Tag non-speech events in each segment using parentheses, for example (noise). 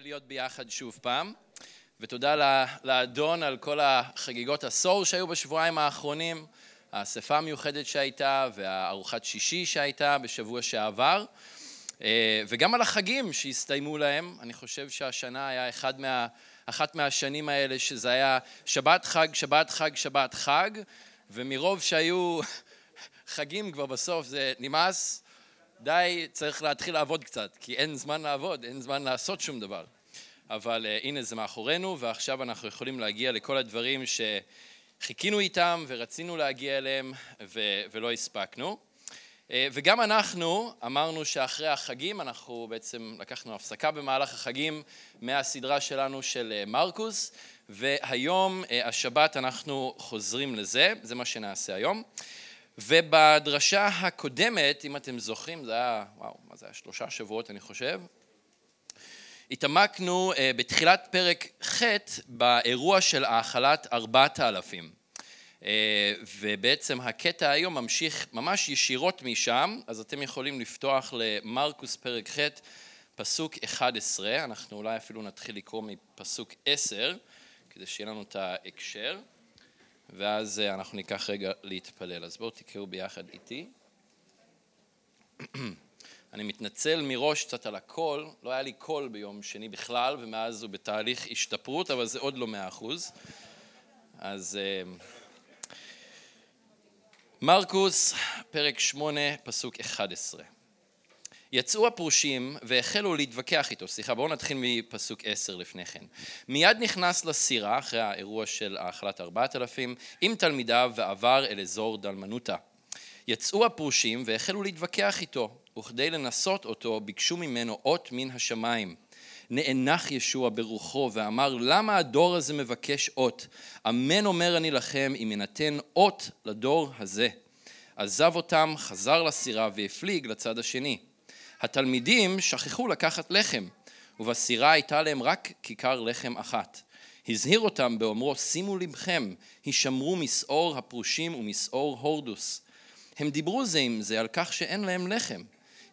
להיות ביחד שוב פעם, ותודה לאדון על כל החגיגות עשור שהיו בשבועיים האחרונים, האספה המיוחדת שהייתה והארוחת שישי שהייתה בשבוע שעבר, אה, וגם על החגים שהסתיימו להם. אני חושב שהשנה היה אחד מה, אחת מהשנים האלה שזה היה שבת חג, שבת חג, שבת חג, ומרוב שהיו (laughs) חגים כבר בסוף זה נמאס, די, צריך להתחיל לעבוד קצת, כי אין זמן לעבוד, אין זמן לעשות שום דבר. אבל uh, הנה זה מאחורינו, ועכשיו אנחנו יכולים להגיע לכל הדברים שחיכינו איתם ורצינו להגיע אליהם ו- ולא הספקנו. Uh, וגם אנחנו אמרנו שאחרי החגים, אנחנו בעצם לקחנו הפסקה במהלך החגים מהסדרה שלנו של uh, מרקוס, והיום, השבת, אנחנו חוזרים לזה, זה מה שנעשה היום. ובדרשה הקודמת, אם אתם זוכרים, זה היה, וואו, מה זה היה? שלושה שבועות אני חושב. התעמקנו אה, בתחילת פרק ח' באירוע של האכלת ארבעת האלפים. אה, ובעצם הקטע היום ממשיך ממש ישירות משם, אז אתם יכולים לפתוח למרקוס פרק ח', פסוק 11, אנחנו אולי אפילו נתחיל לקרוא מפסוק 10, כדי שיהיה לנו את ההקשר. ואז אה, אנחנו ניקח רגע להתפלל. אז בואו תקראו ביחד איתי. (clears throat) אני מתנצל מראש קצת על הקול, לא היה לי קול ביום שני בכלל, ומאז הוא בתהליך השתפרות, אבל זה עוד לא מאה אחוז. אז אה, מרקוס, פרק שמונה, פסוק אחד עשרה. יצאו הפרושים והחלו להתווכח איתו, סליחה בואו נתחיל מפסוק עשר לפני כן. מיד נכנס לסירה אחרי האירוע של האכלת ארבעת אלפים עם תלמידיו ועבר אל אזור דלמנותה. יצאו הפרושים והחלו להתווכח איתו וכדי לנסות אותו ביקשו ממנו אות מן השמיים. נאנח ישוע ברוחו ואמר למה הדור הזה מבקש אות אמן אומר אני לכם אם יינתן אות לדור הזה עזב אותם חזר לסירה והפליג לצד השני התלמידים שכחו לקחת לחם, ובסירה הייתה להם רק כיכר לחם אחת. הזהיר אותם באומרו, שימו לבכם, הישמרו מסעור הפרושים ומסעור הורדוס. הם דיברו זה עם זה על כך שאין להם לחם.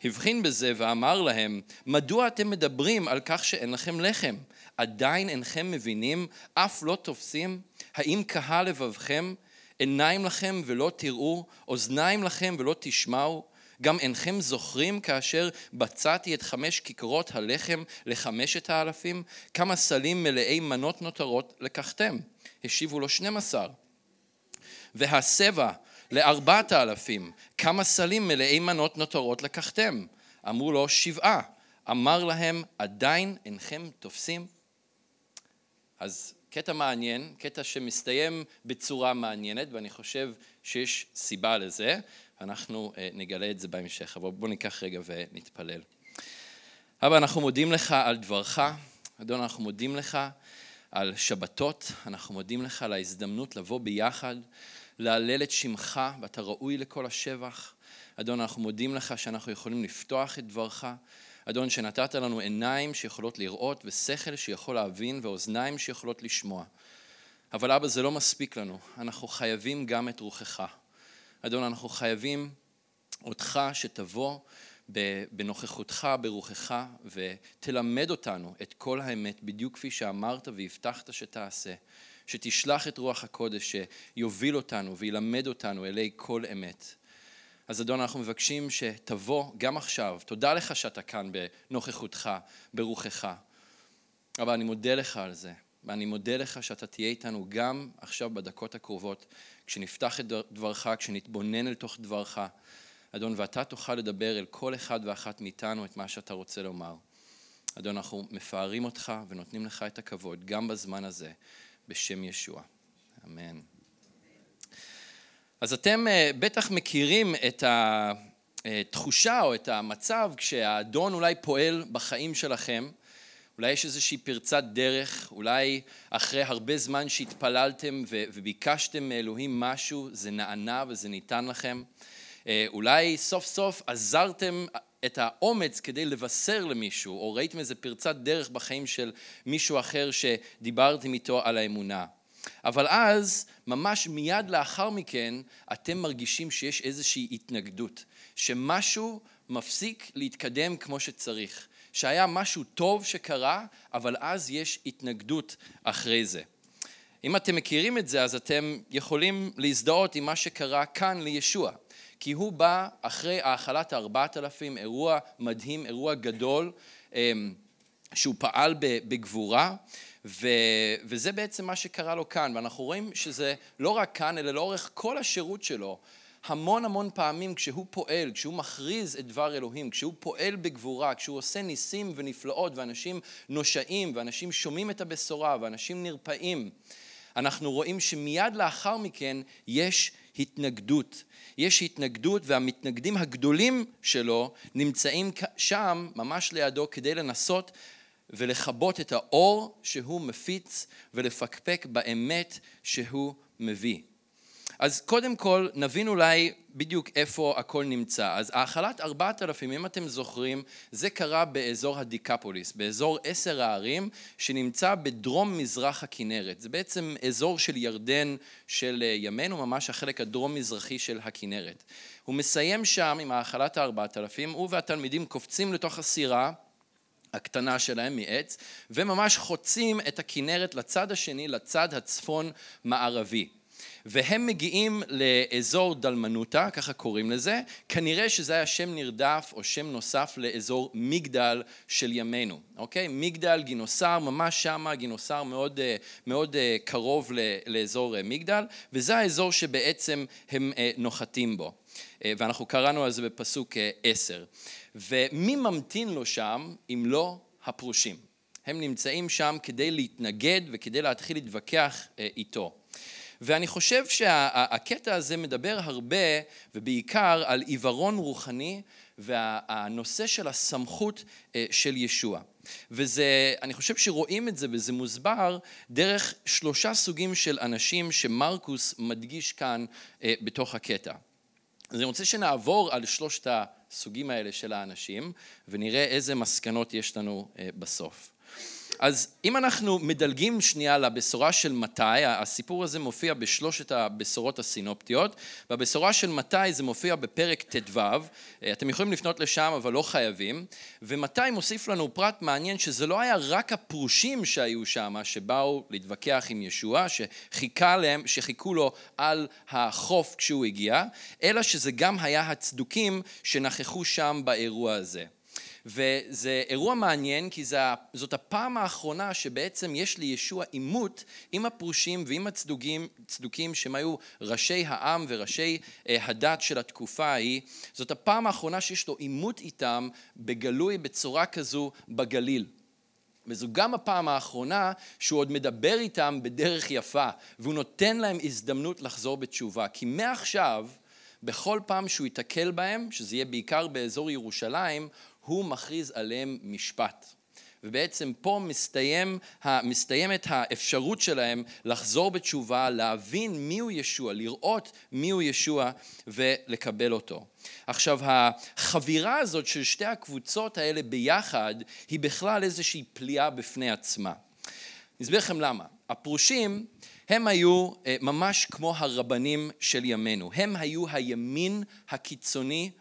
הבחין בזה ואמר להם, מדוע אתם מדברים על כך שאין לכם לחם? עדיין אינכם מבינים, אף לא תופסים? האם קהה לבבכם? עיניים לכם ולא תראו, אוזניים לכם ולא תשמעו? גם אינכם זוכרים כאשר בצעתי את חמש כיכרות הלחם לחמשת האלפים? כמה סלים מלאי מנות נותרות לקחתם? השיבו לו שנים עשר. והסבע לארבעת האלפים, כמה סלים מלאי מנות נותרות לקחתם? אמרו לו שבעה. אמר להם, עדיין אינכם תופסים? אז קטע מעניין, קטע שמסתיים בצורה מעניינת, ואני חושב שיש סיבה לזה. אנחנו אה, נגלה את זה בהמשך, אבל בואו ניקח רגע ונתפלל. אבא, אנחנו מודים לך על דברך, אדון, אנחנו מודים לך על שבתות, אנחנו מודים לך על ההזדמנות לבוא ביחד, להלל את שמך, ואתה ראוי לכל השבח. אדון, אנחנו מודים לך שאנחנו יכולים לפתוח את דברך. אדון, שנתת לנו עיניים שיכולות לראות, ושכל שיכול להבין, ואוזניים שיכולות לשמוע. אבל אבא, זה לא מספיק לנו, אנחנו חייבים גם את רוחך. אדון, אנחנו חייבים אותך שתבוא בנוכחותך, ברוחך, ותלמד אותנו את כל האמת, בדיוק כפי שאמרת והבטחת שתעשה. שתשלח את רוח הקודש שיוביל אותנו וילמד אותנו אלי כל אמת. אז אדון, אנחנו מבקשים שתבוא גם עכשיו. תודה לך שאתה כאן בנוכחותך, ברוחך. אבל אני מודה לך על זה, ואני מודה לך שאתה תהיה איתנו גם עכשיו בדקות הקרובות, כשנפתח את דברך, כשנתבונן אל תוך דברך, אדון, ואתה תוכל לדבר אל כל אחד ואחת מאיתנו את מה שאתה רוצה לומר. אדון, אנחנו מפארים אותך ונותנים לך את הכבוד גם בזמן הזה, בשם ישוע. אמן. אז אתם אה, בטח מכירים את התחושה או את המצב כשהאדון אולי פועל בחיים שלכם אולי יש איזושהי פרצת דרך, אולי אחרי הרבה זמן שהתפללתם וביקשתם מאלוהים משהו, זה נענה וזה ניתן לכם. אה, אולי סוף סוף עזרתם את האומץ כדי לבשר למישהו, או ראיתם איזה פרצת דרך בחיים של מישהו אחר שדיברתם איתו על האמונה. אבל אז, ממש מיד לאחר מכן, אתם מרגישים שיש איזושהי התנגדות, שמשהו מפסיק להתקדם כמו שצריך. שהיה משהו טוב שקרה, אבל אז יש התנגדות אחרי זה. אם אתם מכירים את זה, אז אתם יכולים להזדהות עם מה שקרה כאן לישוע. כי הוא בא אחרי האכלת הארבעת אלפים, אירוע מדהים, אירוע גדול, אמ, שהוא פעל בגבורה, ו, וזה בעצם מה שקרה לו כאן, ואנחנו רואים שזה לא רק כאן, אלא לאורך כל השירות שלו, המון המון פעמים כשהוא פועל, כשהוא מכריז את דבר אלוהים, כשהוא פועל בגבורה, כשהוא עושה ניסים ונפלאות, ואנשים נושעים, ואנשים שומעים את הבשורה, ואנשים נרפאים, אנחנו רואים שמיד לאחר מכן יש התנגדות. יש התנגדות והמתנגדים הגדולים שלו נמצאים שם, ממש לידו, כדי לנסות ולכבות את האור שהוא מפיץ ולפקפק באמת שהוא מביא. אז קודם כל נבין אולי בדיוק איפה הכל נמצא. אז האכלת ארבעת אלפים, אם אתם זוכרים, זה קרה באזור הדיקפוליס, באזור עשר הערים שנמצא בדרום מזרח הכנרת. זה בעצם אזור של ירדן של ימינו, ממש החלק הדרום מזרחי של הכנרת. הוא מסיים שם עם האכלת הארבעת אלפים, הוא והתלמידים קופצים לתוך הסירה הקטנה שלהם מעץ, וממש חוצים את הכנרת לצד השני, לצד הצפון מערבי. והם מגיעים לאזור דלמנוטה, ככה קוראים לזה, כנראה שזה היה שם נרדף או שם נוסף לאזור מגדל של ימינו, אוקיי? מגדל, גינוסר, ממש שמה, גינוסר מאוד, אה, מאוד אה, קרוב לאזור אה, מגדל, וזה האזור שבעצם הם נוחתים בו. ואנחנו קראנו על זה בפסוק עשר. ומי ממתין לו שם אם לא הפרושים? הם נמצאים שם כדי להתנגד וכדי להתחיל להתווכח איתו. ואני חושב שהקטע הזה מדבר הרבה ובעיקר על עיוורון רוחני והנושא של הסמכות אה, של ישוע. וזה, אני חושב שרואים את זה וזה מוסבר דרך שלושה סוגים של אנשים שמרקוס מדגיש כאן אה, בתוך הקטע. אז אני רוצה שנעבור על שלושת הסוגים האלה של האנשים ונראה איזה מסקנות יש לנו אה, בסוף. אז אם אנחנו מדלגים שנייה לבשורה של מתי, הסיפור הזה מופיע בשלושת הבשורות הסינופטיות, בבשורה של מתי זה מופיע בפרק ט"ו, אתם יכולים לפנות לשם אבל לא חייבים, ומתי מוסיף לנו פרט מעניין שזה לא היה רק הפרושים שהיו שם, שבאו להתווכח עם ישוע, שחיכה להם, שחיכו לו על החוף כשהוא הגיע, אלא שזה גם היה הצדוקים שנכחו שם באירוע הזה. וזה אירוע מעניין כי זה, זאת הפעם האחרונה שבעצם יש לישוע עימות עם הפרושים ועם הצדוקים, צדוקים שהם היו ראשי העם וראשי אה, הדת של התקופה ההיא. זאת הפעם האחרונה שיש לו עימות איתם בגלוי בצורה כזו בגליל. וזו גם הפעם האחרונה שהוא עוד מדבר איתם בדרך יפה, והוא נותן להם הזדמנות לחזור בתשובה. כי מעכשיו, בכל פעם שהוא ייתקל בהם, שזה יהיה בעיקר באזור ירושלים, הוא מכריז עליהם משפט. ובעצם פה מסתיים, מסתיימת האפשרות שלהם לחזור בתשובה, להבין מיהו ישוע, לראות מיהו ישוע ולקבל אותו. עכשיו, החבירה הזאת של שתי הקבוצות האלה ביחד, היא בכלל איזושהי פליאה בפני עצמה. אני אסביר לכם למה. הפרושים הם היו אה, ממש כמו הרבנים של ימינו. הם היו הימין הקיצוני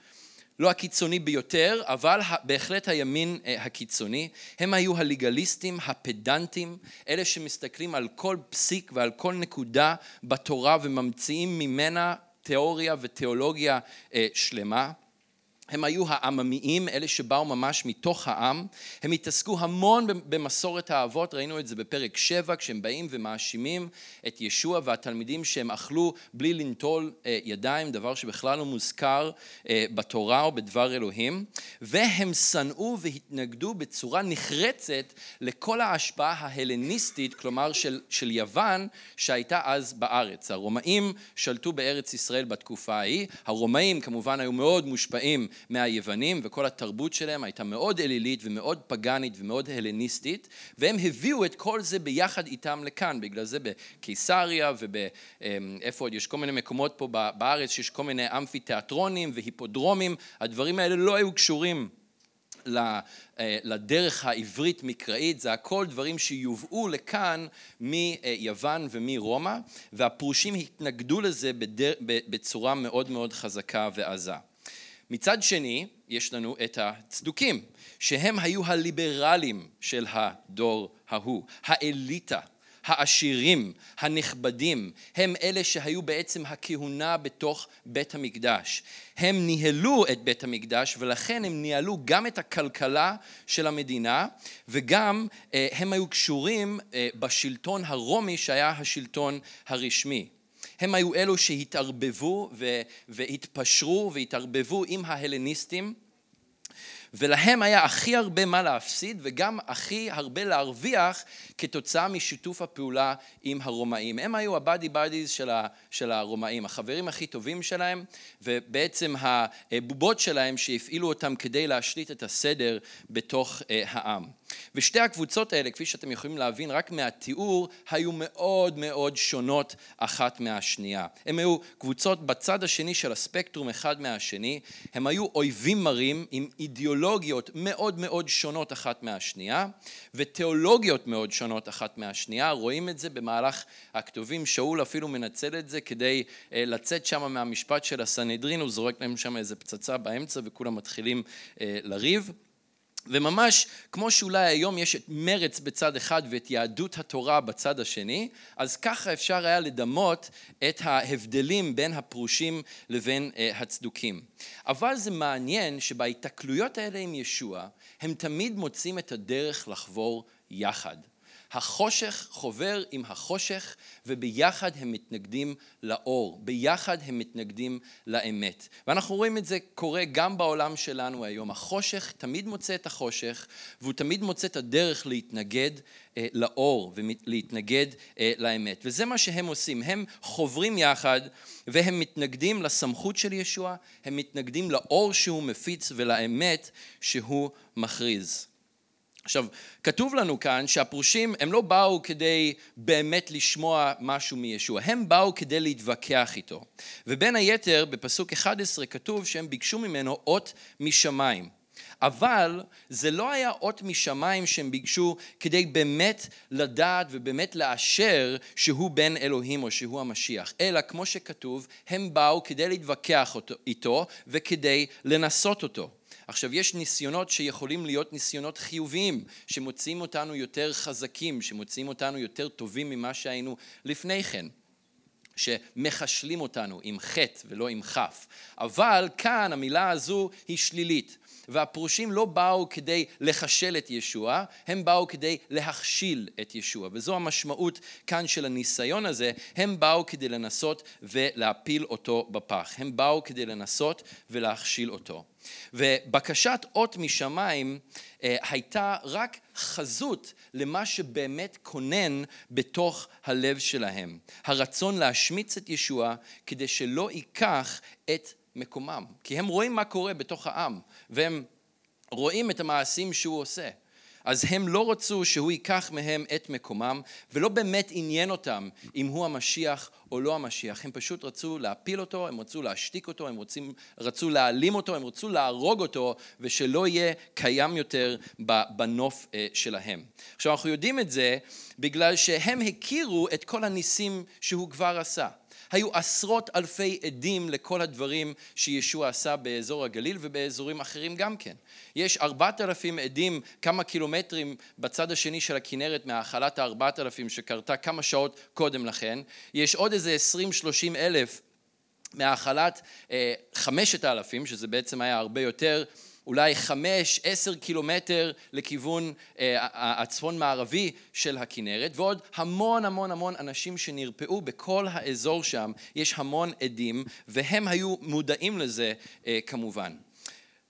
לא הקיצוני ביותר, אבל בהחלט הימין אה, הקיצוני. הם היו הליגליסטים, הפדנטים, אלה שמסתכלים על כל פסיק ועל כל נקודה בתורה וממציאים ממנה תיאוריה ותיאולוגיה אה, שלמה. הם היו העממיים, אלה שבאו ממש מתוך העם. הם התעסקו המון במסורת האבות, ראינו את זה בפרק 7, כשהם באים ומאשימים את ישוע והתלמידים שהם אכלו בלי לנטול אה, ידיים, דבר שבכלל לא מוזכר אה, בתורה או בדבר אלוהים. והם שנאו והתנגדו בצורה נחרצת לכל ההשפעה ההלניסטית, כלומר של, של יוון, שהייתה אז בארץ. הרומאים שלטו בארץ ישראל בתקופה ההיא. הרומאים כמובן היו מאוד מושפעים מהיוונים וכל התרבות שלהם הייתה מאוד אלילית ומאוד פגאנית ומאוד הלניסטית והם הביאו את כל זה ביחד איתם לכאן, בגלל זה בקיסריה ובאיפה עוד יש כל מיני מקומות פה בארץ שיש כל מיני אמפיתיאטרונים והיפודרומים, הדברים האלה לא היו קשורים אה, לדרך העברית מקראית, זה הכל דברים שיובאו לכאן מיוון ומרומא, והפרושים התנגדו לזה בצורה מאוד מאוד חזקה ועזה. מצד שני, יש לנו את הצדוקים, שהם היו הליברלים של הדור ההוא, האליטה. העשירים, הנכבדים, הם אלה שהיו בעצם הכהונה בתוך בית המקדש. הם ניהלו את בית המקדש ולכן הם ניהלו גם את הכלכלה של המדינה וגם אה, הם היו קשורים אה, בשלטון הרומי שהיה השלטון הרשמי. הם היו אלו שהתערבבו והתפשרו והתערבבו עם ההלניסטים ולהם היה הכי הרבה מה להפסיד וגם הכי הרבה להרוויח כתוצאה משיתוף הפעולה עם הרומאים. הם היו הבאדי באדיז של, הרומאים, החברים הכי טובים שלהם ובעצם הבובות שלהם שהפעילו אותם כדי להשליט את הסדר בתוך אה, העם. ושתי הקבוצות האלה, כפי שאתם יכולים להבין רק מהתיאור, היו מאוד מאוד שונות אחת מהשנייה. הם היו קבוצות בצד השני של הספקטרום אחד מהשני, הם היו אויבים מרים עם אידיאולוגיות מאוד מאוד שונות אחת מהשנייה, ותיאולוגיות מאוד שונות אחת מהשנייה. רואים את זה במהלך הכתובים, שאול אפילו מנצל את זה כדי אה, לצאת שם מהמשפט של הסנהדרין, הוא זורק להם שם איזה פצצה באמצע וכולם מתחילים אה, לריב. וממש כמו שאולי היום יש את מרץ בצד אחד ואת יהדות התורה בצד השני, אז ככה אפשר היה לדמות את ההבדלים בין הפרושים לבין uh, הצדוקים. אבל זה מעניין שבהיתקלויות האלה עם ישוע, הם תמיד מוצאים את הדרך לחבור יחד. החושך חובר עם החושך וביחד הם מתנגדים לאור, ביחד הם מתנגדים לאמת. ואנחנו רואים את זה קורה גם בעולם שלנו היום. החושך תמיד מוצא את החושך והוא תמיד מוצא את הדרך להתנגד אה, לאור ולהתנגד אה, לאמת. וזה מה שהם עושים, הם חוברים יחד והם מתנגדים לסמכות של ישוע, הם מתנגדים לאור שהוא מפיץ ולאמת שהוא מכריז. עכשיו, כתוב לנו כאן שהפרושים הם לא באו כדי באמת לשמוע משהו מישוע, הם באו כדי להתווכח איתו. ובין היתר, בפסוק 11 כתוב שהם ביקשו ממנו אות משמיים. אבל זה לא היה אות משמיים שהם ביקשו כדי באמת לדעת ובאמת לאשר שהוא בן אלוהים או שהוא המשיח, אלא כמו שכתוב, הם באו כדי להתווכח אותו, איתו וכדי לנסות אותו. עכשיו, יש ניסיונות שיכולים להיות ניסיונות חיוביים, שמוציאים אותנו יותר חזקים, שמוציאים אותנו יותר טובים ממה שהיינו לפני כן. שמחשלים אותנו עם חטא ולא עם כף. אבל כאן המילה הזו היא שלילית. והפרושים לא באו כדי לחשל את ישוע, הם באו כדי להכשיל את ישוע. וזו המשמעות כאן של הניסיון הזה, הם באו כדי לנסות ולהפיל אותו בפח. הם באו כדי לנסות ולהכשיל אותו. ובקשת אות משמיים אה, הייתה רק חזות למה שבאמת כונן בתוך הלב שלהם. הרצון להשמיץ את ישוע כדי שלא ייקח את מקומם. כי הם רואים מה קורה בתוך העם, והם רואים את המעשים שהוא עושה. אז הם לא רצו שהוא ייקח מהם את מקומם, ולא באמת עניין אותם אם הוא המשיח או לא המשיח. הם פשוט רצו להפיל אותו, הם רצו להשתיק אותו, הם רוצים, רצו להעלים אותו, הם רצו להרוג אותו, ושלא יהיה קיים יותר בנוף אה, שלהם. עכשיו, אנחנו יודעים את זה בגלל שהם הכירו את כל הניסים שהוא כבר עשה. היו עשרות אלפי עדים לכל הדברים שישוע עשה באזור הגליל ובאזורים אחרים גם כן. יש ארבעת אלפים עדים כמה קילומטרים בצד השני של הכנרת מהאכלת הארבעת אלפים שקרתה כמה שעות קודם לכן. יש עוד איזה עשרים שלושים אלף מהאכלת אה, חמשת האלפים, שזה בעצם היה הרבה יותר, אולי חמש, עשר קילומטר לכיוון אה, הצפון-מערבי של הכנרת, ועוד המון המון המון אנשים שנרפאו בכל האזור שם, יש המון עדים, והם היו מודעים לזה אה, כמובן.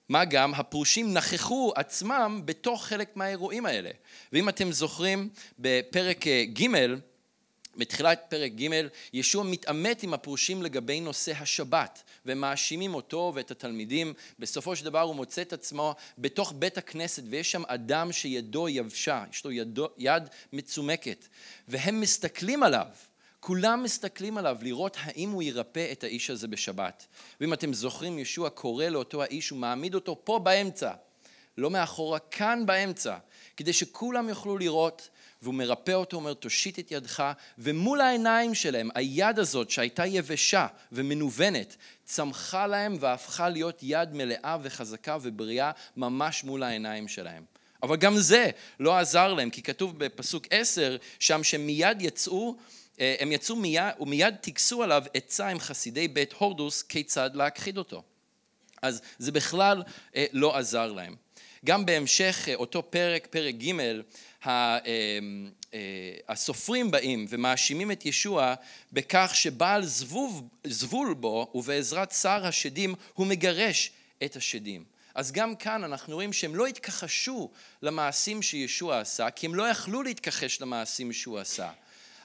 מה גם, הפרושים נכחו עצמם בתוך חלק מהאירועים האלה. ואם אתם זוכרים, בפרק אה, ג' בתחילת פרק ג', ישוע מתעמת עם הפרושים לגבי נושא השבת, ומאשימים אותו ואת התלמידים. בסופו של דבר הוא מוצא את עצמו בתוך בית הכנסת, ויש שם אדם שידו יבשה, יש לו ידו, יד מצומקת, והם מסתכלים עליו. כולם מסתכלים עליו לראות האם הוא ירפא את האיש הזה בשבת. ואם אתם זוכרים, ישוע קורא לאותו האיש, הוא מעמיד אותו פה באמצע, לא מאחורה, כאן באמצע, כדי שכולם יוכלו לראות, והוא מרפא אותו, אומר, תושיט את ידך, ומול העיניים שלהם, היד הזאת שהייתה יבשה ומנוונת, צמחה להם והפכה להיות יד מלאה וחזקה ובריאה ממש מול העיניים שלהם. אבל גם זה לא עזר להם, כי כתוב בפסוק עשר, שם שמיד יצאו, אה, הם יצאו מיד, ומיד טיכסו עליו עצה עם חסידי בית הורדוס כיצד להכחיד אותו. אז זה בכלל אה, לא עזר להם. גם בהמשך אה, אותו פרק, פרק ג', הסופרים באים ומאשימים את ישוע בכך שבעל זבוב, זבול בו ובעזרת שר השדים הוא מגרש את השדים. אז גם כאן אנחנו רואים שהם לא התכחשו למעשים שישוע עשה, כי הם לא יכלו להתכחש למעשים שהוא עשה.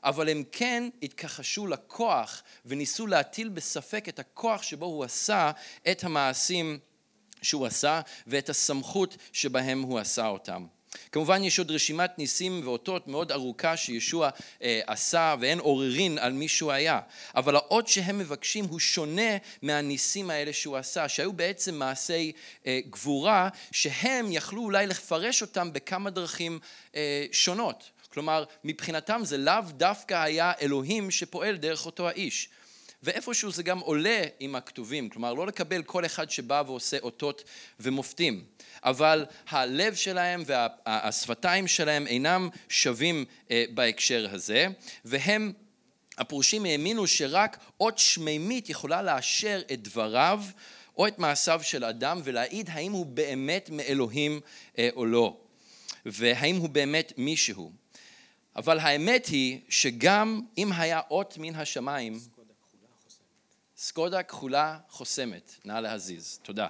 אבל הם כן התכחשו לכוח וניסו להטיל בספק את הכוח שבו הוא עשה את המעשים שהוא עשה ואת הסמכות שבהם הוא עשה אותם. כמובן יש עוד רשימת ניסים ואותות מאוד ארוכה שישוע אה, עשה ואין עוררין על מי שהוא היה. אבל האות שהם מבקשים הוא שונה מהניסים האלה שהוא עשה שהיו בעצם מעשי אה, גבורה שהם יכלו אולי לפרש אותם בכמה דרכים אה, שונות. כלומר מבחינתם זה לאו דווקא היה אלוהים שפועל דרך אותו האיש ואיפשהו זה גם עולה עם הכתובים, כלומר לא לקבל כל אחד שבא ועושה אותות ומופתים, אבל הלב שלהם והשפתיים שלהם אינם שווים אה, בהקשר הזה, והם הפרושים האמינו שרק אות שמימית יכולה לאשר את דבריו או את מעשיו של אדם ולהעיד האם הוא באמת מאלוהים אה, או לא, והאם הוא באמת מישהו. אבל האמת היא שגם אם היה אות מן השמיים סקודה כחולה חוסמת, נא להזיז, תודה.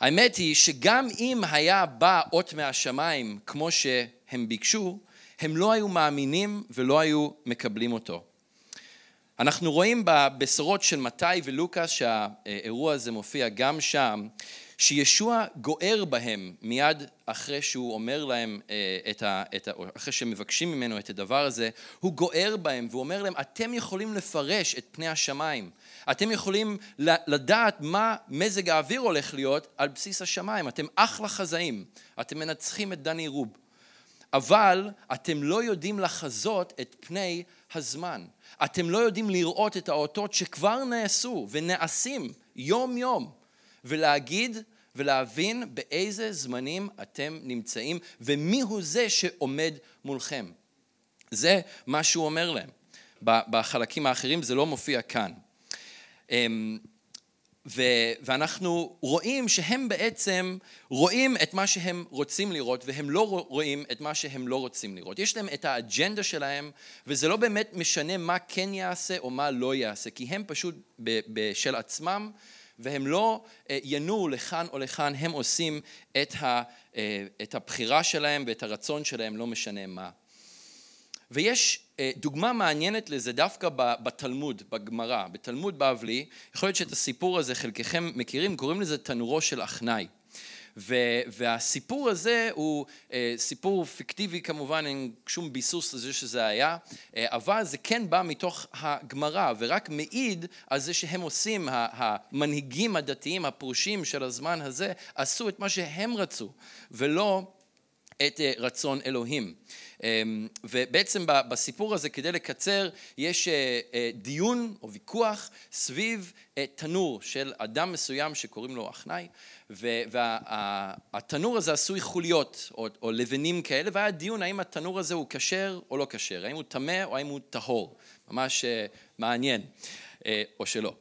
האמת היא שגם אם היה בא אות מהשמיים כמו שהם ביקשו, הם לא היו מאמינים ולא היו מקבלים אותו. אנחנו רואים בבשורות של מתי ולוקאס שהאירוע הזה מופיע גם שם, שישוע גוער בהם מיד אחרי שהוא אומר להם, אה, את ה, את ה, אחרי שהם מבקשים ממנו את הדבר הזה, הוא גוער בהם והוא אומר להם, אתם יכולים לפרש את פני השמיים. אתם יכולים לדעת מה מזג האוויר הולך להיות על בסיס השמיים. אתם אחלה חזאים, אתם מנצחים את דני רוב. אבל אתם לא יודעים לחזות את פני הזמן. אתם לא יודעים לראות את האותות שכבר נעשו ונעשים יום יום ולהגיד ולהבין באיזה זמנים אתם נמצאים ומי הוא זה שעומד מולכם. זה מה שהוא אומר להם. בחלקים האחרים זה לא מופיע כאן. אמ, ו- ואנחנו רואים שהם בעצם רואים את מה שהם רוצים לראות והם לא רואים את מה שהם לא רוצים לראות. יש להם את האג'נדה שלהם וזה לא באמת משנה מה כן יעשה או מה לא יעשה כי הם פשוט בשל עצמם והם לא אה, ינועו לכאן או לכאן, הם עושים את, ה, אה, את הבחירה שלהם ואת הרצון שלהם, לא משנה מה. ויש אה, דוגמה מעניינת לזה דווקא בתלמוד, בגמרא, בתלמוד בבלי, יכול להיות שאת הסיפור הזה חלקכם מכירים, קוראים לזה תנורו של אחנאי. והסיפור הזה הוא אה, סיפור פיקטיבי כמובן, אין שום ביסוס לזה שזה היה, אה, אבל זה כן בא מתוך הגמרא ורק מעיד על זה שהם עושים, המנהיגים הדתיים הפרושים של הזמן הזה, עשו את מה שהם רצו ולא את אה, רצון אלוהים. ובעצם בסיפור הזה, כדי לקצר, יש דיון או ויכוח סביב תנור של אדם מסוים שקוראים לו אחנאי, והתנור הזה עשוי חוליות או, או לבנים כאלה, והיה דיון האם התנור הזה הוא כשר או לא כשר, האם הוא טמא או האם הוא טהור, ממש מעניין, או שלא.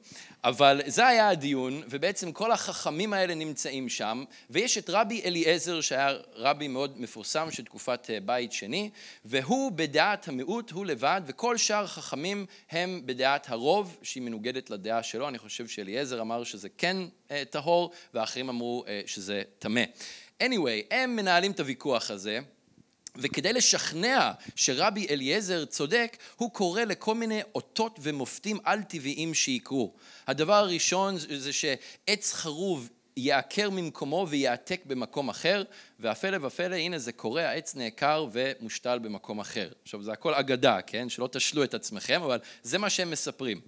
אבל זה היה הדיון, ובעצם כל החכמים האלה נמצאים שם, ויש את רבי אליעזר שהיה רבי מאוד מפורסם של תקופת אה, בית שני, והוא בדעת המיעוט, הוא לבד, וכל שאר החכמים הם בדעת הרוב, שהיא מנוגדת לדעה שלו, אני חושב שאליעזר אמר שזה כן אה, טהור, ואחרים אמרו אה, שזה טמא. anyway, הם מנהלים את הוויכוח הזה. וכדי לשכנע שרבי אליעזר צודק, הוא קורא לכל מיני אותות ומופתים על-טבעיים שיקרו. הדבר הראשון זה שעץ חרוב יעקר ממקומו ויעתק במקום אחר, והפלא ופלא, הנה זה קורה, העץ נעקר ומושתל במקום אחר. עכשיו, זה הכל אגדה, כן? שלא תשלו את עצמכם, אבל זה מה שהם מספרים.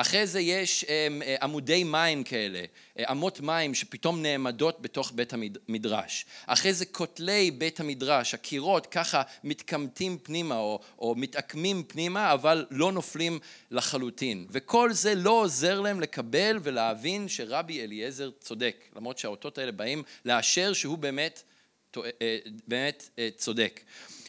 אחרי זה יש אמ, אה, עמודי מים כאלה, אה, אמות מים שפתאום נעמדות בתוך בית המדרש. אחרי זה כותלי בית המדרש, הקירות ככה מתקמטים פנימה או, או מתעקמים פנימה, אבל לא נופלים לחלוטין. וכל זה לא עוזר להם לקבל ולהבין שרבי אליעזר צודק, למרות שהאותות האלה באים לאשר שהוא באמת, אה, באמת צודק.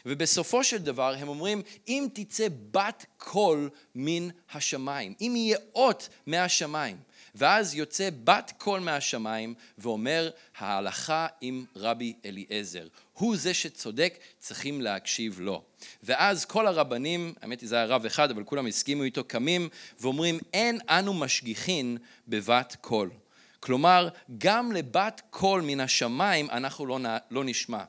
ובסופו של דבר הם אומרים, אם תצא בת קול מן השמיים, אם יהיה אות מהשמיים. ואז יוצא בת קול מהשמיים ואומר, ההלכה עם רבי אליעזר. הוא זה שצודק, צריכים להקשיב לו. ואז כל הרבנים, האמת היא זה היה רב אחד, אבל כולם הסכימו איתו, קמים ואומרים, אין אנו משגיחין בבת קול. כלומר, גם לבת קול מן השמיים אנחנו לא, לא נשמע.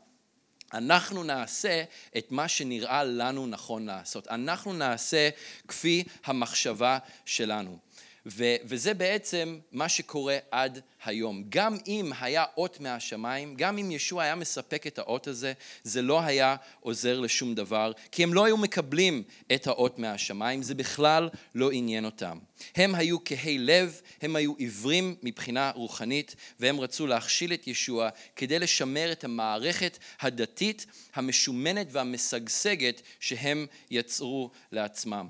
אנחנו נעשה את מה שנראה לנו נכון לעשות. אנחנו נעשה כפי המחשבה שלנו. ו- וזה בעצם מה שקורה עד היום. גם אם היה אות מהשמיים, גם אם ישוע היה מספק את האות הזה, זה לא היה עוזר לשום דבר, כי הם לא היו מקבלים את האות מהשמיים, זה בכלל לא עניין אותם. הם היו כהי לב, הם היו עיוורים מבחינה רוחנית, והם רצו להכשיל את ישוע כדי לשמר את המערכת הדתית המשומנת והמשגשגת שהם יצרו לעצמם.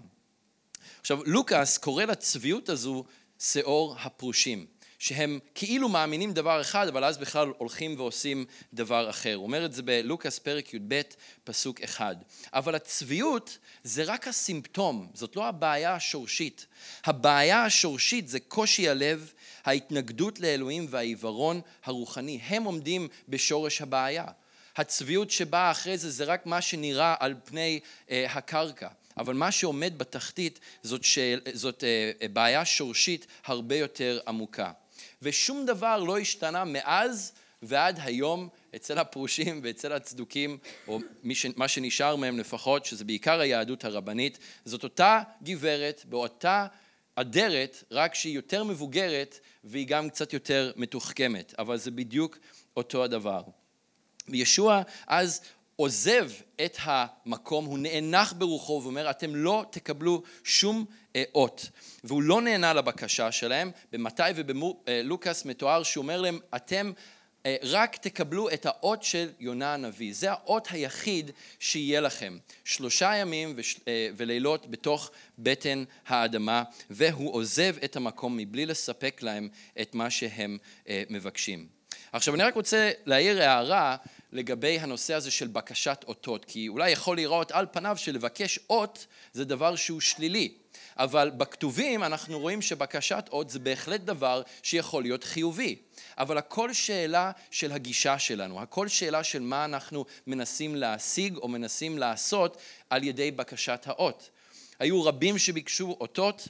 עכשיו, לוקאס קורא לצביעות הזו שאור הפרושים, שהם כאילו מאמינים דבר אחד, אבל אז בכלל הולכים ועושים דבר אחר. הוא אומר את זה בלוקאס פרק י"ב, פסוק אחד. אבל הצביעות זה רק הסימפטום, זאת לא הבעיה השורשית. הבעיה השורשית זה קושי הלב, ההתנגדות לאלוהים והעיוורון הרוחני. הם עומדים בשורש הבעיה. הצביעות שבאה אחרי זה זה רק מה שנראה על פני אה, הקרקע. אבל מה שעומד בתחתית זאת, שאל, זאת אה, בעיה שורשית הרבה יותר עמוקה. ושום דבר לא השתנה מאז ועד היום אצל הפרושים ואצל הצדוקים, או ש, מה שנשאר מהם לפחות, שזה בעיקר היהדות הרבנית, זאת אותה גברת באותה אדרת, רק שהיא יותר מבוגרת והיא גם קצת יותר מתוחכמת, אבל זה בדיוק אותו הדבר. וישוע אז עוזב את המקום, הוא נאנח ברוחו ואומר, אתם לא תקבלו שום אה, אות. והוא לא נענה לבקשה שלהם. במתי ובלוקאס מתואר שהוא אומר להם, אתם אה, רק תקבלו את האות של יונה הנביא. זה האות היחיד שיהיה לכם. שלושה ימים אה, ולילות בתוך בטן האדמה, והוא עוזב את המקום מבלי לספק להם את מה שהם מבקשים. עכשיו אני רק רוצה להעיר הערה לגבי הנושא הזה של בקשת אותות, כי אולי יכול לראות על פניו שלבקש אות זה דבר שהוא שלילי, אבל בכתובים אנחנו רואים שבקשת אות זה בהחלט דבר שיכול להיות חיובי, אבל הכל שאלה של הגישה שלנו, הכל שאלה של מה אנחנו מנסים להשיג או מנסים לעשות על ידי בקשת האות. היו רבים שביקשו אותות,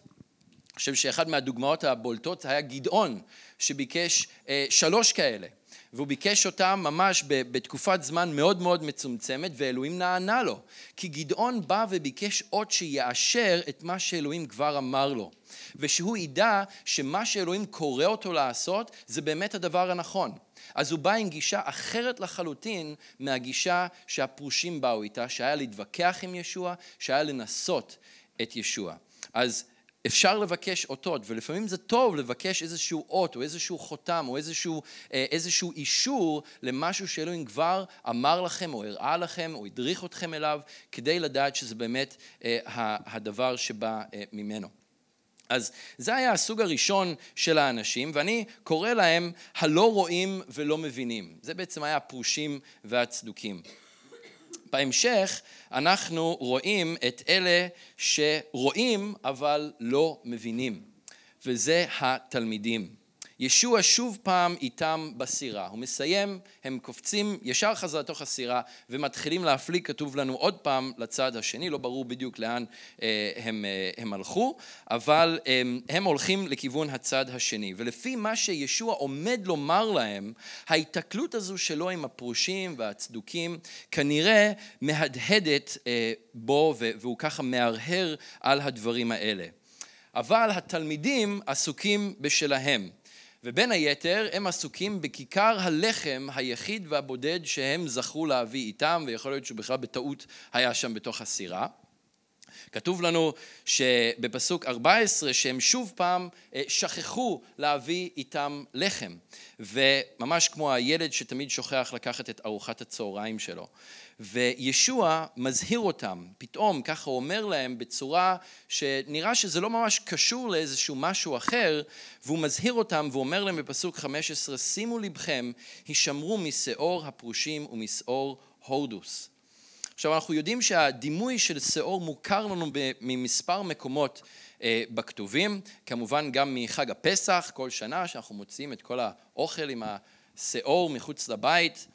אני חושב שאחד מהדוגמאות הבולטות היה גדעון, שביקש אה, שלוש כאלה. והוא ביקש אותם ממש בתקופת זמן מאוד מאוד מצומצמת, ואלוהים נענה לו. כי גדעון בא וביקש עוד שיאשר את מה שאלוהים כבר אמר לו. ושהוא ידע שמה שאלוהים קורא אותו לעשות, זה באמת הדבר הנכון. אז הוא בא עם גישה אחרת לחלוטין מהגישה שהפרושים באו איתה, שהיה להתווכח עם ישוע, שהיה לנסות את ישוע. אז אפשר לבקש אותות, ולפעמים זה טוב לבקש איזשהו אות, או איזשהו חותם, או איזשהו, אה, איזשהו אישור למשהו שאלוהים כבר אמר לכם, או הראה לכם, או הדריך אתכם אליו, כדי לדעת שזה באמת אה, הדבר שבא אה, ממנו. אז זה היה הסוג הראשון של האנשים, ואני קורא להם הלא רואים ולא מבינים. זה בעצם היה הפרושים והצדוקים. בהמשך אנחנו רואים את אלה שרואים אבל לא מבינים, וזה התלמידים. ישוע שוב פעם איתם בסירה. הוא מסיים, הם קופצים ישר חזרה לתוך הסירה ומתחילים להפליג, כתוב לנו עוד פעם, לצד השני, לא ברור בדיוק לאן אה, הם, אה, הם הלכו, אבל אה, הם הולכים לכיוון הצד השני. ולפי מה שישוע עומד לומר להם, ההיתקלות הזו שלו עם הפרושים והצדוקים כנראה מהדהדת בו והוא ככה מהרהר על הדברים האלה. אבל התלמידים עסוקים בשלהם. ובין היתר הם עסוקים בכיכר הלחם היחיד והבודד שהם זכו להביא איתם, ויכול להיות שהוא בכלל בטעות היה שם בתוך הסירה. כתוב לנו שבפסוק 14 שהם שוב פעם אה, שכחו להביא איתם לחם. וממש כמו הילד שתמיד שוכח לקחת את ארוחת הצהריים שלו. וישוע מזהיר אותם, פתאום ככה הוא אומר להם בצורה שנראה שזה לא ממש קשור לאיזשהו משהו אחר והוא מזהיר אותם ואומר להם בפסוק 15 שימו לבכם הישמרו משאור הפרושים ומשאור הורדוס עכשיו אנחנו יודעים שהדימוי של שאור מוכר לנו ממספר מקומות אה, בכתובים, כמובן גם מחג הפסח כל שנה שאנחנו מוציאים את כל האוכל עם השאור מחוץ לבית,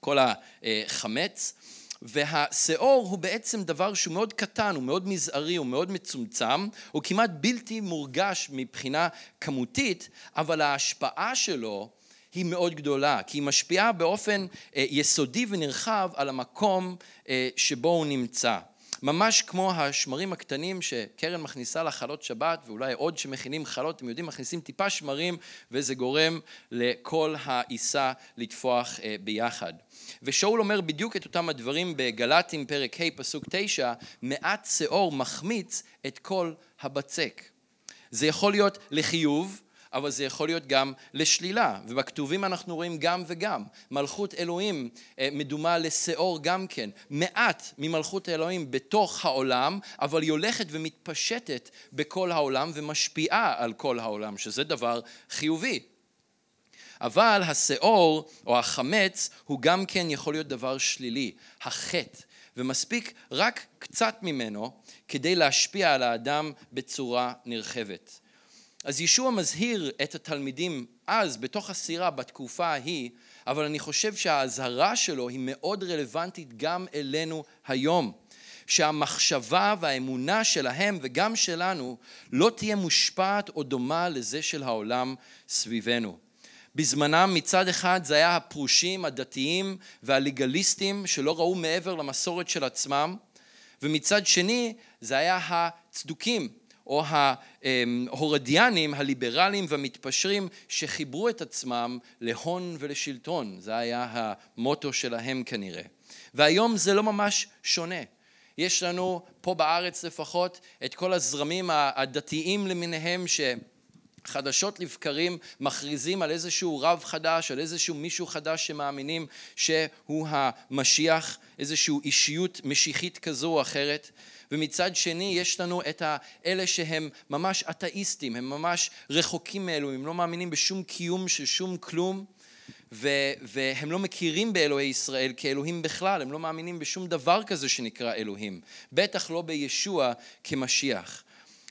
כל החמץ, והשאור הוא בעצם דבר שהוא מאוד קטן, הוא מאוד מזערי, הוא מאוד מצומצם, הוא כמעט בלתי מורגש מבחינה כמותית, אבל ההשפעה שלו היא מאוד גדולה, כי היא משפיעה באופן אה, יסודי ונרחב על המקום אה, שבו הוא נמצא. ממש כמו השמרים הקטנים שקרן מכניסה לחלות שבת, ואולי עוד שמכינים חלות, אתם יודעים, מכניסים טיפה שמרים, וזה גורם לכל העיסה לטפוח אה, ביחד. ושאול אומר בדיוק את אותם הדברים בגל"טים פרק ה' פסוק תשע, מעט שאור מחמיץ את כל הבצק. זה יכול להיות לחיוב, אבל זה יכול להיות גם לשלילה, ובכתובים אנחנו רואים גם וגם. מלכות אלוהים אה, מדומה לשאור גם כן. מעט ממלכות אלוהים בתוך העולם, אבל היא הולכת ומתפשטת בכל העולם ומשפיעה על כל העולם, שזה דבר חיובי. אבל השאור או החמץ הוא גם כן יכול להיות דבר שלילי, החטא, ומספיק רק קצת ממנו כדי להשפיע על האדם בצורה נרחבת. אז ישוע מזהיר את התלמידים אז, בתוך הסירה, בתקופה ההיא, אבל אני חושב שהאזהרה שלו היא מאוד רלוונטית גם אלינו היום. שהמחשבה והאמונה שלהם וגם שלנו לא תהיה מושפעת או דומה לזה של העולם סביבנו. בזמנם מצד אחד זה היה הפרושים הדתיים והלגליסטים שלא ראו מעבר למסורת של עצמם ומצד שני זה היה הצדוקים או ההורדיאנים, הליברלים והמתפשרים שחיברו את עצמם להון ולשלטון, זה היה המוטו שלהם כנראה. והיום זה לא ממש שונה. יש לנו פה בארץ לפחות את כל הזרמים הדתיים למיניהם ש... חדשות לבקרים מכריזים על איזשהו רב חדש, על איזשהו מישהו חדש שמאמינים שהוא המשיח, איזושהי אישיות משיחית כזו או אחרת, ומצד שני יש לנו את האלה שהם ממש אתאיסטים, הם ממש רחוקים מאלוהים, הם לא מאמינים בשום קיום של שום כלום, ו- והם לא מכירים באלוהי ישראל כאלוהים בכלל, הם לא מאמינים בשום דבר כזה שנקרא אלוהים, בטח לא בישוע כמשיח.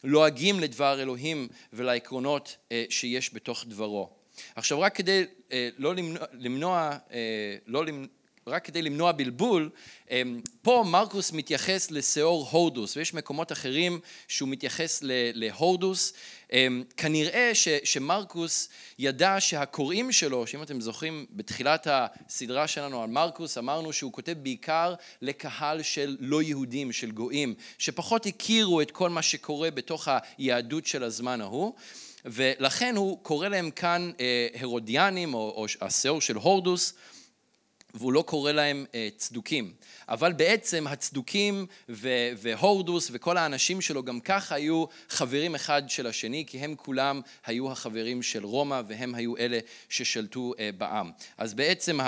לועגים לדבר אלוהים ולעקרונות אה, שיש בתוך דברו. עכשיו רק כדי אה, לא למנוע, למנוע אה, לא למנוע רק כדי למנוע בלבול, אמ, פה מרקוס מתייחס לשאור הורדוס, ויש מקומות אחרים שהוא מתייחס להורדוס. אמ, כנראה ש, שמרקוס ידע שהקוראים שלו, שאם אתם זוכרים בתחילת הסדרה שלנו על מרקוס, אמרנו שהוא כותב בעיקר לקהל של לא יהודים, של גויים, שפחות הכירו את כל מה שקורה בתוך היהדות של הזמן ההוא. ולכן הוא קורא להם כאן אה, הרודיאנים או, או השאור של הורדוס והוא לא קורא להם אה, צדוקים. אבל בעצם הצדוקים והורדוס וכל האנשים שלו גם ככה היו חברים אחד של השני, כי הם כולם היו החברים של רומא והם היו אלה ששלטו אה, בעם. אז בעצם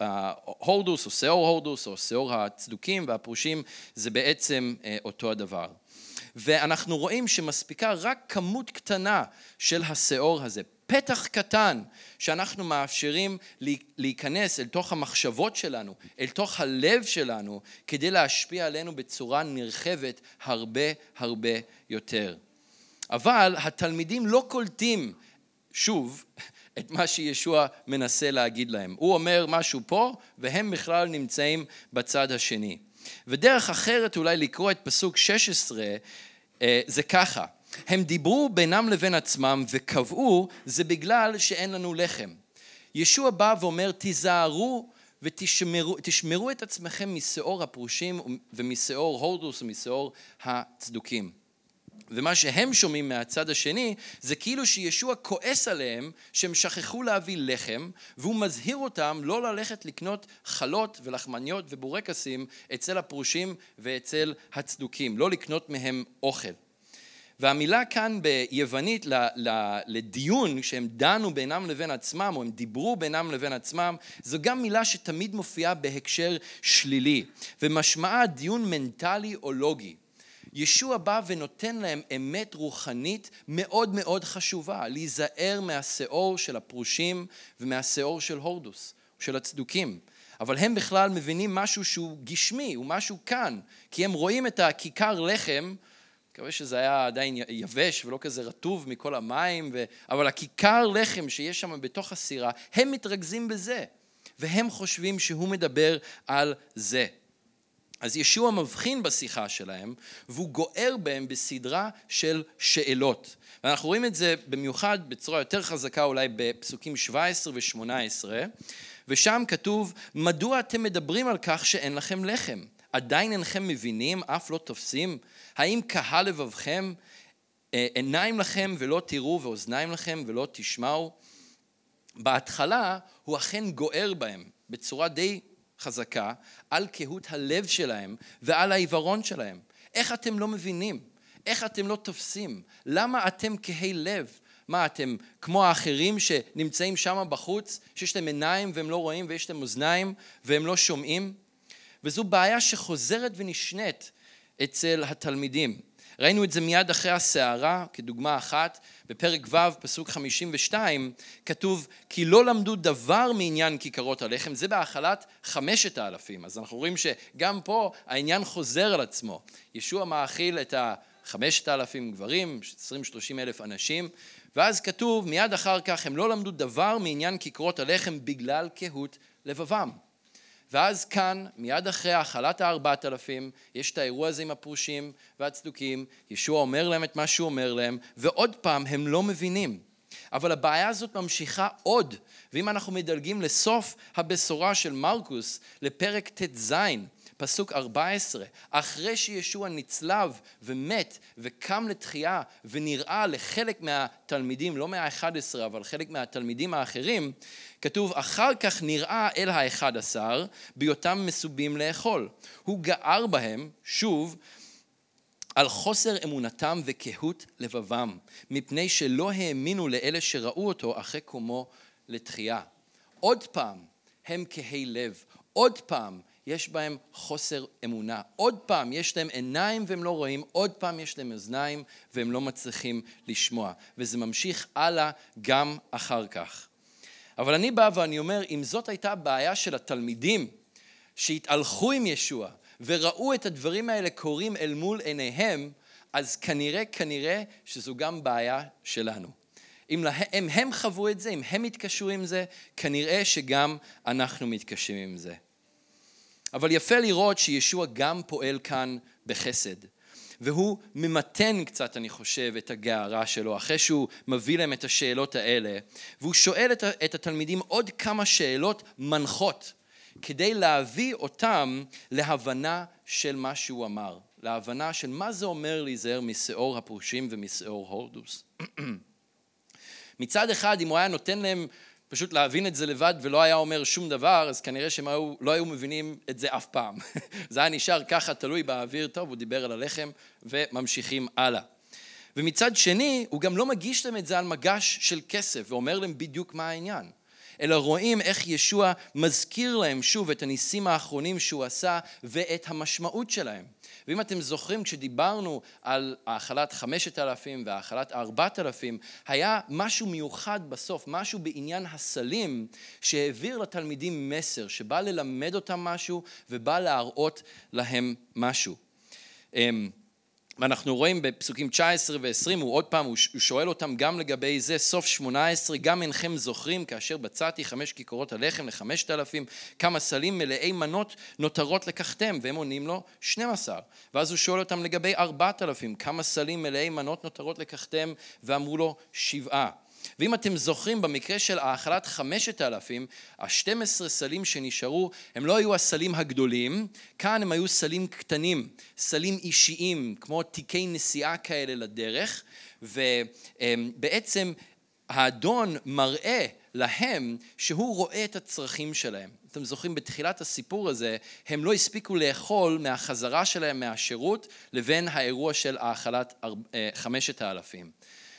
ההורדוס או שאור הורדוס או שאור הצדוקים והפרושים זה בעצם אה, אותו הדבר. ואנחנו רואים שמספיקה רק כמות קטנה של השאור הזה, פתח קטן שאנחנו מאפשרים להיכנס אל תוך המחשבות שלנו, אל תוך הלב שלנו, כדי להשפיע עלינו בצורה נרחבת הרבה הרבה יותר. אבל התלמידים לא קולטים, שוב, (laughs) את מה שישוע מנסה להגיד להם. הוא אומר משהו פה, והם בכלל נמצאים בצד השני. ודרך אחרת אולי לקרוא את פסוק 16 אה, זה ככה, הם דיברו בינם לבין עצמם וקבעו זה בגלל שאין לנו לחם. ישוע בא ואומר תיזהרו ותשמרו את עצמכם משאור הפרושים ומשאור הורדוס ומשאור הצדוקים. ומה שהם שומעים מהצד השני זה כאילו שישוע כועס עליהם שהם שכחו להביא לחם והוא מזהיר אותם לא ללכת לקנות חלות ולחמניות ובורקסים אצל הפרושים ואצל הצדוקים, לא לקנות מהם אוכל. והמילה כאן ביוונית לדיון שהם דנו בינם לבין עצמם או הם דיברו בינם לבין עצמם זו גם מילה שתמיד מופיעה בהקשר שלילי ומשמעה דיון מנטלי או לוגי ישוע בא ונותן להם אמת רוחנית מאוד מאוד חשובה, להיזהר מהשאור של הפרושים ומהשאור של הורדוס, של הצדוקים. אבל הם בכלל מבינים משהו שהוא גשמי, הוא משהו כאן, כי הם רואים את הכיכר לחם, מקווה שזה היה עדיין יבש ולא כזה רטוב מכל המים, ו... אבל הכיכר לחם שיש שם בתוך הסירה, הם מתרכזים בזה, והם חושבים שהוא מדבר על זה. אז ישוע מבחין בשיחה שלהם, והוא גוער בהם בסדרה של שאלות. ואנחנו רואים את זה במיוחד בצורה יותר חזקה אולי בפסוקים 17 ו-18, ושם כתוב, מדוע אתם מדברים על כך שאין לכם לחם? עדיין אינכם מבינים, אף לא תופסים? האם קהל לבבכם? אה, עיניים לכם ולא תראו, ואוזניים לכם ולא תשמעו? בהתחלה הוא אכן גוער בהם בצורה די חזקה על קהות הלב שלהם ועל העיוורון שלהם. איך אתם לא מבינים? איך אתם לא תופסים? למה אתם כהי לב? מה, אתם כמו האחרים שנמצאים שם בחוץ, שיש להם עיניים והם לא רואים ויש להם אוזניים והם לא שומעים? וזו בעיה שחוזרת ונשנית אצל התלמידים. ראינו את זה מיד אחרי הסערה, כדוגמה אחת, בפרק ו', פסוק 52, כתוב כי לא למדו דבר מעניין כיכרות הלחם, זה בהאכלת חמשת האלפים. אז אנחנו רואים שגם פה העניין חוזר על עצמו. ישוע מאכיל את החמשת האלפים גברים, 20-30 אלף אנשים, ואז כתוב מיד אחר כך הם לא למדו דבר מעניין כיכרות הלחם בגלל קהות לבבם. ואז כאן, מיד אחרי האכלת הארבעת אלפים, יש את האירוע הזה עם הפרושים והצדוקים, ישוע אומר להם את מה שהוא אומר להם, ועוד פעם, הם לא מבינים. אבל הבעיה הזאת ממשיכה עוד, ואם אנחנו מדלגים לסוף הבשורה של מרקוס, לפרק ט"ז, פסוק 14, אחרי שישוע נצלב ומת וקם לתחייה ונראה לחלק מהתלמידים, לא מהאחד עשרה, אבל חלק מהתלמידים האחרים, כתוב, אחר כך נראה אל האחד עשר, בהיותם מסובים לאכול. הוא גער בהם, שוב, על חוסר אמונתם וקהות לבבם, מפני שלא האמינו לאלה שראו אותו אחרי קומו לתחייה. עוד פעם, הם כהי לב. עוד פעם, יש בהם חוסר אמונה. עוד פעם, יש להם עיניים והם לא רואים, עוד פעם יש להם אוזניים והם לא מצליחים לשמוע. וזה ממשיך הלאה גם אחר כך. אבל אני בא ואני אומר, אם זאת הייתה הבעיה של התלמידים שהתהלכו עם ישוע וראו את הדברים האלה קורים אל מול עיניהם, אז כנראה, כנראה שזו גם בעיה שלנו. אם הם, הם חוו את זה, אם הם התקשרו עם זה, כנראה שגם אנחנו מתקשרים עם זה. אבל יפה לראות שישוע גם פועל כאן בחסד. והוא ממתן קצת, אני חושב, את הגערה שלו, אחרי שהוא מביא להם את השאלות האלה, והוא שואל את התלמידים עוד כמה שאלות מנחות, כדי להביא אותם להבנה של מה שהוא אמר, להבנה של מה זה אומר להיזהר משאור הפרושים ומשאור הורדוס. (clears throat) מצד אחד, אם הוא היה נותן להם פשוט להבין את זה לבד ולא היה אומר שום דבר, אז כנראה שהם היו, לא היו מבינים את זה אף פעם. (laughs) זה היה נשאר ככה תלוי באוויר, טוב, הוא דיבר על הלחם, וממשיכים הלאה. ומצד שני, הוא גם לא מגיש להם את זה על מגש של כסף, ואומר להם בדיוק מה העניין. אלא רואים איך ישוע מזכיר להם שוב את הניסים האחרונים שהוא עשה ואת המשמעות שלהם. ואם אתם זוכרים, כשדיברנו על האכלת חמשת אלפים והאכלת ארבעת אלפים, היה משהו מיוחד בסוף, משהו בעניין הסלים, שהעביר לתלמידים מסר, שבא ללמד אותם משהו ובא להראות להם משהו. ואנחנו רואים בפסוקים 19 ו-20, הוא עוד פעם, הוא שואל אותם גם לגבי זה, סוף 18, גם אינכם זוכרים כאשר בצעתי חמש כיכרות הלחם לחמשת אלפים, כמה סלים מלאי מנות נותרות לקחתם, והם עונים לו 12. ואז הוא שואל אותם לגבי ארבעת אלפים, כמה סלים מלאי מנות נותרות לקחתם, ואמרו לו שבעה. ואם אתם זוכרים, במקרה של האכלת חמשת האלפים, השתים עשרה סלים שנשארו, הם לא היו הסלים הגדולים, כאן הם היו סלים קטנים, סלים אישיים, כמו תיקי נסיעה כאלה לדרך, ובעצם האדון מראה להם שהוא רואה את הצרכים שלהם. אתם זוכרים, בתחילת הסיפור הזה, הם לא הספיקו לאכול מהחזרה שלהם מהשירות לבין האירוע של האכלת אה, חמשת האלפים.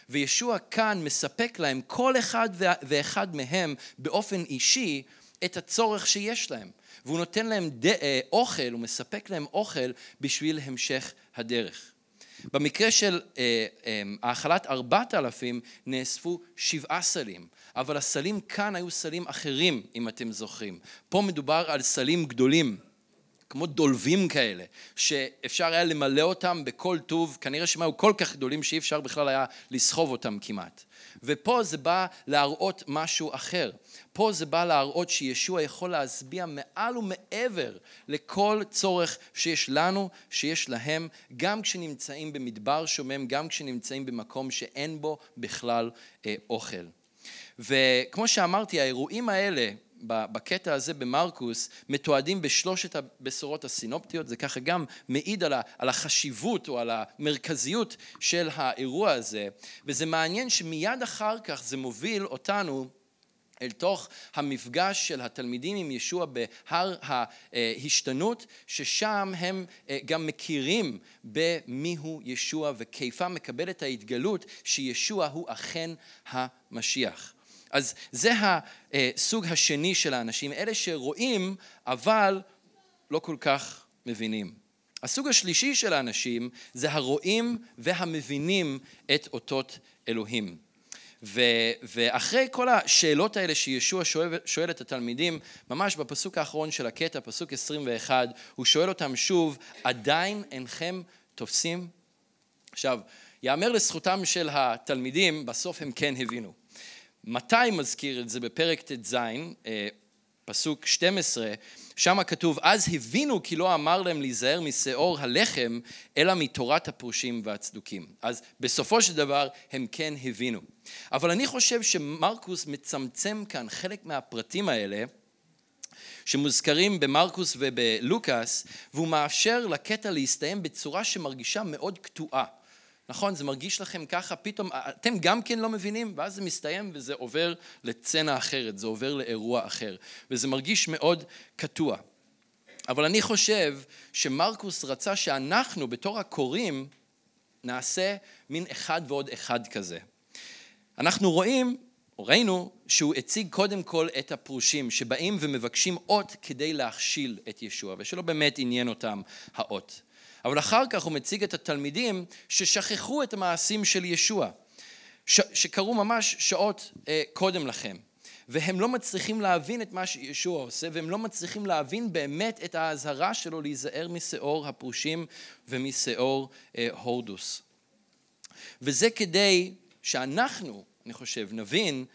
וישוע כאן מספק להם, כל אחד ואחד מהם באופן אישי, את הצורך שיש להם. והוא נותן להם ד... אה, אוכל, הוא מספק להם אוכל בשביל המשך הדרך. במקרה של אה, האכלת ארבעת אלפים נאספו שבעה סלים. אבל הסלים כאן היו סלים אחרים, אם אתם זוכרים. פה מדובר על סלים גדולים, כמו דולבים כאלה, שאפשר היה למלא אותם בכל טוב, כנראה שהם היו כל כך גדולים שאי אפשר בכלל היה לסחוב אותם כמעט. ופה זה בא להראות משהו אחר. פה זה בא להראות שישוע יכול להשביע מעל ומעבר לכל צורך שיש לנו, שיש להם, גם כשנמצאים במדבר שומם, גם כשנמצאים במקום שאין בו בכלל אה, אוכל. וכמו שאמרתי, האירועים האלה בקטע הזה במרקוס מתועדים בשלושת הבשורות הסינופטיות, זה ככה גם מעיד על החשיבות או על המרכזיות של האירוע הזה, וזה מעניין שמיד אחר כך זה מוביל אותנו אל תוך המפגש של התלמידים עם ישוע בהר ההשתנות, ששם הם אה, גם מכירים במיהו ישוע וכיפה מקבל את ההתגלות שישוע הוא אכן המשיח. אז זה הסוג השני של האנשים, אלה שרואים אבל לא כל כך מבינים. הסוג השלישי של האנשים זה הרואים והמבינים את אותות אלוהים. ו, ואחרי כל השאלות האלה שישוע שואל, שואל את התלמידים, ממש בפסוק האחרון של הקטע, פסוק 21, הוא שואל אותם שוב, עדיין אינכם תופסים? עכשיו, יאמר לזכותם של התלמידים, בסוף הם כן הבינו. מתי מזכיר את זה בפרק ט"ז, אה, פסוק 12, שם כתוב, אז הבינו כי לא אמר להם להיזהר משאור הלחם, אלא מתורת הפרושים והצדוקים. אז בסופו של דבר הם כן הבינו. אבל אני חושב שמרקוס מצמצם כאן חלק מהפרטים האלה, שמוזכרים במרקוס ובלוקאס, והוא מאפשר לקטע להסתיים בצורה שמרגישה מאוד קטועה. נכון? זה מרגיש לכם ככה, פתאום אתם גם כן לא מבינים, ואז זה מסתיים וזה עובר לצנע אחרת, זה עובר לאירוע אחר, וזה מרגיש מאוד קטוע. אבל אני חושב שמרקוס רצה שאנחנו בתור הקוראים נעשה מין אחד ועוד אחד כזה. אנחנו רואים, או ראינו, שהוא הציג קודם כל את הפרושים שבאים ומבקשים אות כדי להכשיל את ישוע, ושלא באמת עניין אותם האות. אבל אחר כך הוא מציג את התלמידים ששכחו את המעשים של ישוע, ש- שקרו ממש שעות אה, קודם לכם. והם לא מצליחים להבין את מה שישוע עושה, והם לא מצליחים להבין באמת את האזהרה שלו להיזהר משאור הפרושים ומשאור אה, הורדוס. וזה כדי שאנחנו, אני חושב, נבין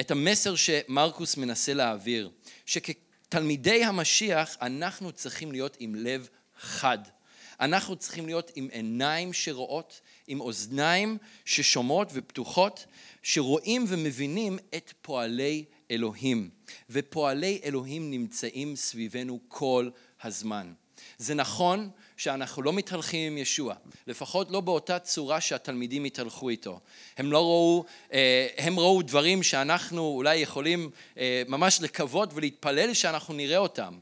את המסר שמרקוס מנסה להעביר, שכתלמידי המשיח אנחנו צריכים להיות עם לב חד. אנחנו צריכים להיות עם עיניים שרואות, עם אוזניים ששומעות ופתוחות, שרואים ומבינים את פועלי אלוהים. ופועלי אלוהים נמצאים סביבנו כל הזמן. זה נכון שאנחנו לא מתהלכים עם ישוע, לפחות לא באותה צורה שהתלמידים התהלכו איתו. הם לא ראו, אה, הם ראו דברים שאנחנו אולי יכולים אה, ממש לקוות ולהתפלל שאנחנו נראה אותם.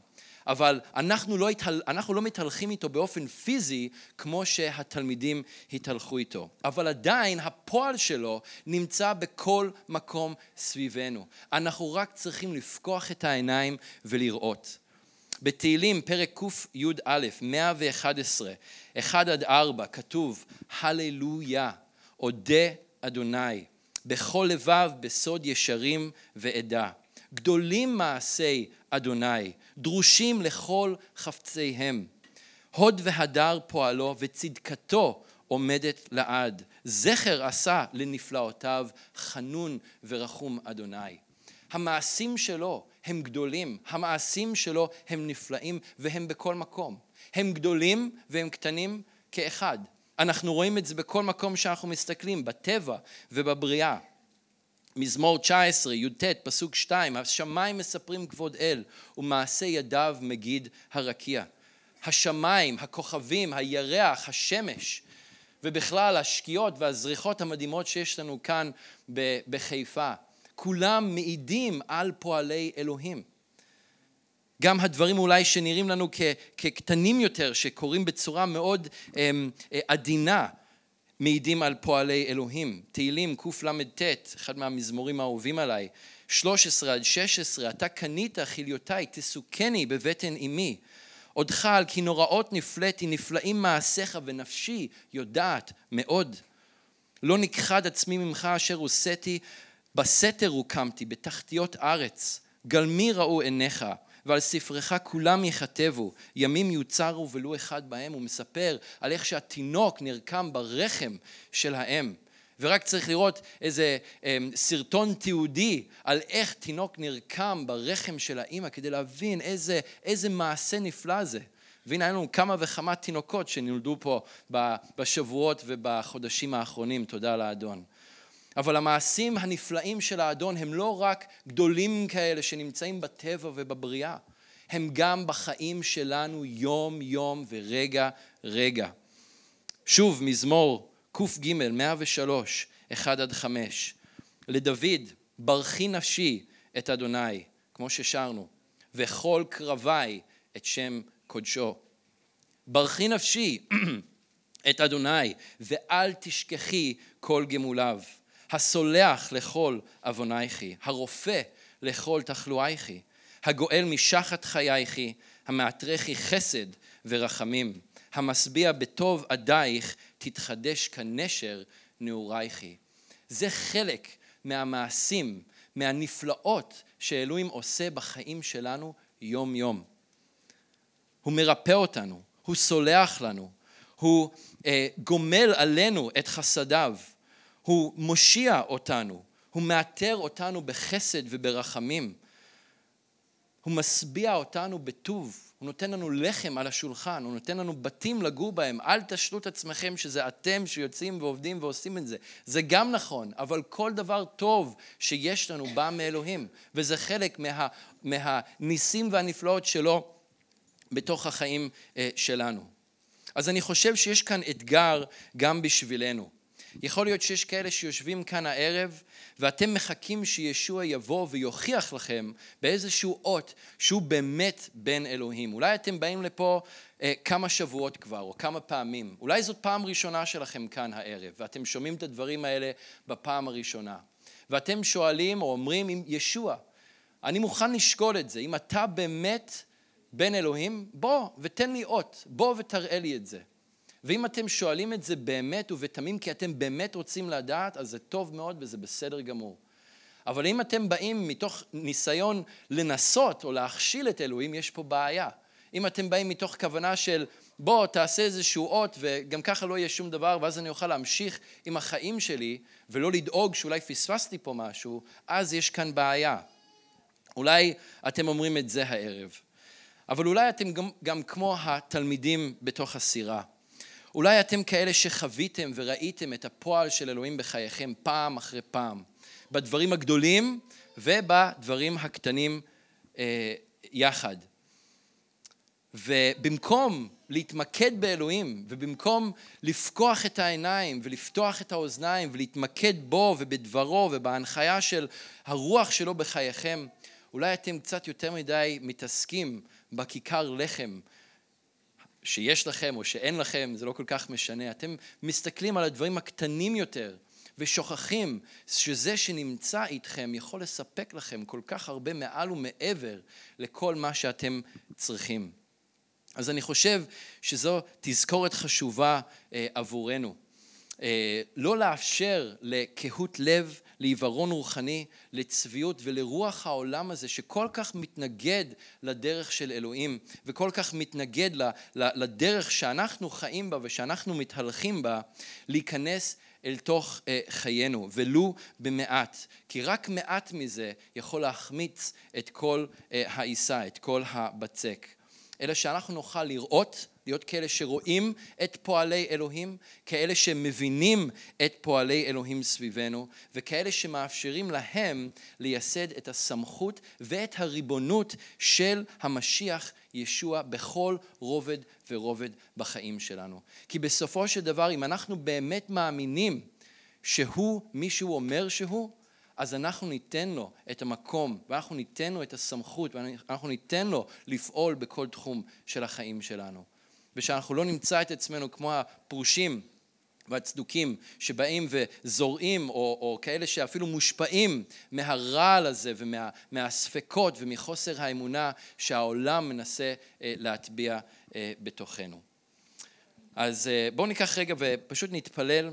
אבל אנחנו לא, התהל... אנחנו לא מתהלכים איתו באופן פיזי כמו שהתלמידים התהלכו איתו. אבל עדיין הפועל שלו נמצא בכל מקום סביבנו. אנחנו רק צריכים לפקוח את העיניים ולראות. בתהילים פרק קי"א 111 1 עד 4 כתוב הללויה אודה אדוני בכל לבב בסוד ישרים ועדה גדולים מעשי אדוני דרושים לכל חפציהם. הוד והדר פועלו וצדקתו עומדת לעד. זכר עשה לנפלאותיו, חנון ורחום אדוני. המעשים שלו הם גדולים, המעשים שלו הם נפלאים והם בכל מקום. הם גדולים והם קטנים כאחד. אנחנו רואים את זה בכל מקום שאנחנו מסתכלים, בטבע ובבריאה. מזמור 19, י"ט, פסוק 2, השמיים מספרים כבוד אל, ומעשה ידיו מגיד הרקיע. השמיים, הכוכבים, הירח, השמש, ובכלל השקיעות והזריחות המדהימות שיש לנו כאן בחיפה, כולם מעידים על פועלי אלוהים. גם הדברים אולי שנראים לנו כקטנים יותר, שקורים בצורה מאוד אמ, עדינה, מעידים על פועלי אלוהים. תהילים קל"ט, אחד מהמזמורים האהובים עליי, 13 עד 16, אתה קנית חיליותי, תסוכני בבטן אמי. עודך על כי נוראות נפלאתי, נפלאים מעשיך ונפשי יודעת מאוד. לא נכחד עצמי ממך אשר הוסתי, בסתר הוקמתי, בתחתיות ארץ. גלמי ראו עיניך, ועל ספרך כולם יכתבו, ימים יוצרו ולו אחד בהם. הוא מספר על איך שהתינוק נרקם ברחם של האם. ורק צריך לראות איזה אמ, סרטון תיעודי על איך תינוק נרקם ברחם של האימא כדי להבין איזה, איזה מעשה נפלא זה. והנה היה לנו כמה וכמה תינוקות שנולדו פה בשבועות ובחודשים האחרונים, תודה לאדון. אבל המעשים הנפלאים של האדון הם לא רק גדולים כאלה שנמצאים בטבע ובבריאה, הם גם בחיים שלנו יום יום ורגע רגע. שוב, מזמור קג 103, 1 עד 5. לדוד, ברכי נפשי את אדוני, כמו ששרנו, וכל קרבי את שם קודשו. ברכי נפשי את אדוני, ואל תשכחי כל גמוליו. הסולח לכל עוונייכי, הרופא לכל תחלואייכי, הגואל משחת חייכי, המעטרכי חסד ורחמים, המשביע בטוב עדייך, תתחדש כנשר נעורייכי. זה חלק מהמעשים, מהנפלאות שאלוהים עושה בחיים שלנו יום-יום. הוא מרפא אותנו, הוא סולח לנו, הוא אה, גומל עלינו את חסדיו. הוא מושיע אותנו, הוא מאתר אותנו בחסד וברחמים. הוא משביע אותנו בטוב, הוא נותן לנו לחם על השולחן, הוא נותן לנו בתים לגור בהם. אל תשלו את עצמכם שזה אתם שיוצאים ועובדים ועושים את זה. זה גם נכון, אבל כל דבר טוב שיש לנו בא מאלוהים, וזה חלק מה, מהניסים והנפלאות שלו בתוך החיים אה, שלנו. אז אני חושב שיש כאן אתגר גם בשבילנו. יכול להיות שיש כאלה שיושבים כאן הערב ואתם מחכים שישוע יבוא ויוכיח לכם באיזשהו אות שהוא באמת בן אלוהים. אולי אתם באים לפה אה, כמה שבועות כבר או כמה פעמים. אולי זאת פעם ראשונה שלכם כאן הערב ואתם שומעים את הדברים האלה בפעם הראשונה. ואתם שואלים או אומרים אם ישוע, אני מוכן לשקול את זה. אם אתה באמת בן אלוהים, בוא ותן לי אות, בוא ותראה לי את זה. ואם אתם שואלים את זה באמת ובתמים כי אתם באמת רוצים לדעת, אז זה טוב מאוד וזה בסדר גמור. אבל אם אתם באים מתוך ניסיון לנסות או להכשיל את אלוהים, יש פה בעיה. אם אתם באים מתוך כוונה של בוא תעשה איזשהו אות וגם ככה לא יהיה שום דבר ואז אני אוכל להמשיך עם החיים שלי ולא לדאוג שאולי פספסתי פה משהו, אז יש כאן בעיה. אולי אתם אומרים את זה הערב. אבל אולי אתם גם, גם כמו התלמידים בתוך הסירה. אולי אתם כאלה שחוויתם וראיתם את הפועל של אלוהים בחייכם פעם אחרי פעם, בדברים הגדולים ובדברים הקטנים אה, יחד. ובמקום להתמקד באלוהים, ובמקום לפקוח את העיניים ולפתוח את האוזניים ולהתמקד בו ובדברו ובהנחיה של הרוח שלו בחייכם, אולי אתם קצת יותר מדי מתעסקים בכיכר לחם שיש לכם או שאין לכם, זה לא כל כך משנה. אתם מסתכלים על הדברים הקטנים יותר ושוכחים שזה שנמצא איתכם יכול לספק לכם כל כך הרבה מעל ומעבר לכל מה שאתם צריכים. אז אני חושב שזו תזכורת חשובה אה, עבורנו. אה, לא לאפשר לקהות לב, לעיוורון רוחני, לצביעות ולרוח העולם הזה שכל כך מתנגד לדרך של אלוהים וכל כך מתנגד לדרך שאנחנו חיים בה ושאנחנו מתהלכים בה, להיכנס אל תוך אה, חיינו, ולו במעט, כי רק מעט מזה יכול להחמיץ את כל אה, העיסה, את כל הבצק. אלא שאנחנו נוכל לראות להיות כאלה שרואים את פועלי אלוהים, כאלה שמבינים את פועלי אלוהים סביבנו, וכאלה שמאפשרים להם לייסד את הסמכות ואת הריבונות של המשיח ישוע בכל רובד ורובד בחיים שלנו. כי בסופו של דבר, אם אנחנו באמת מאמינים שהוא מי שהוא אומר שהוא, אז אנחנו ניתן לו את המקום, ואנחנו ניתן לו את הסמכות, ואנחנו ניתן לו לפעול בכל תחום של החיים שלנו. ושאנחנו לא נמצא את עצמנו כמו הפרושים והצדוקים שבאים וזורעים, או, או כאלה שאפילו מושפעים מהרעל הזה ומהספקות ומחוסר האמונה שהעולם מנסה אה, להטביע אה, בתוכנו. אז אה, בואו ניקח רגע ופשוט נתפלל.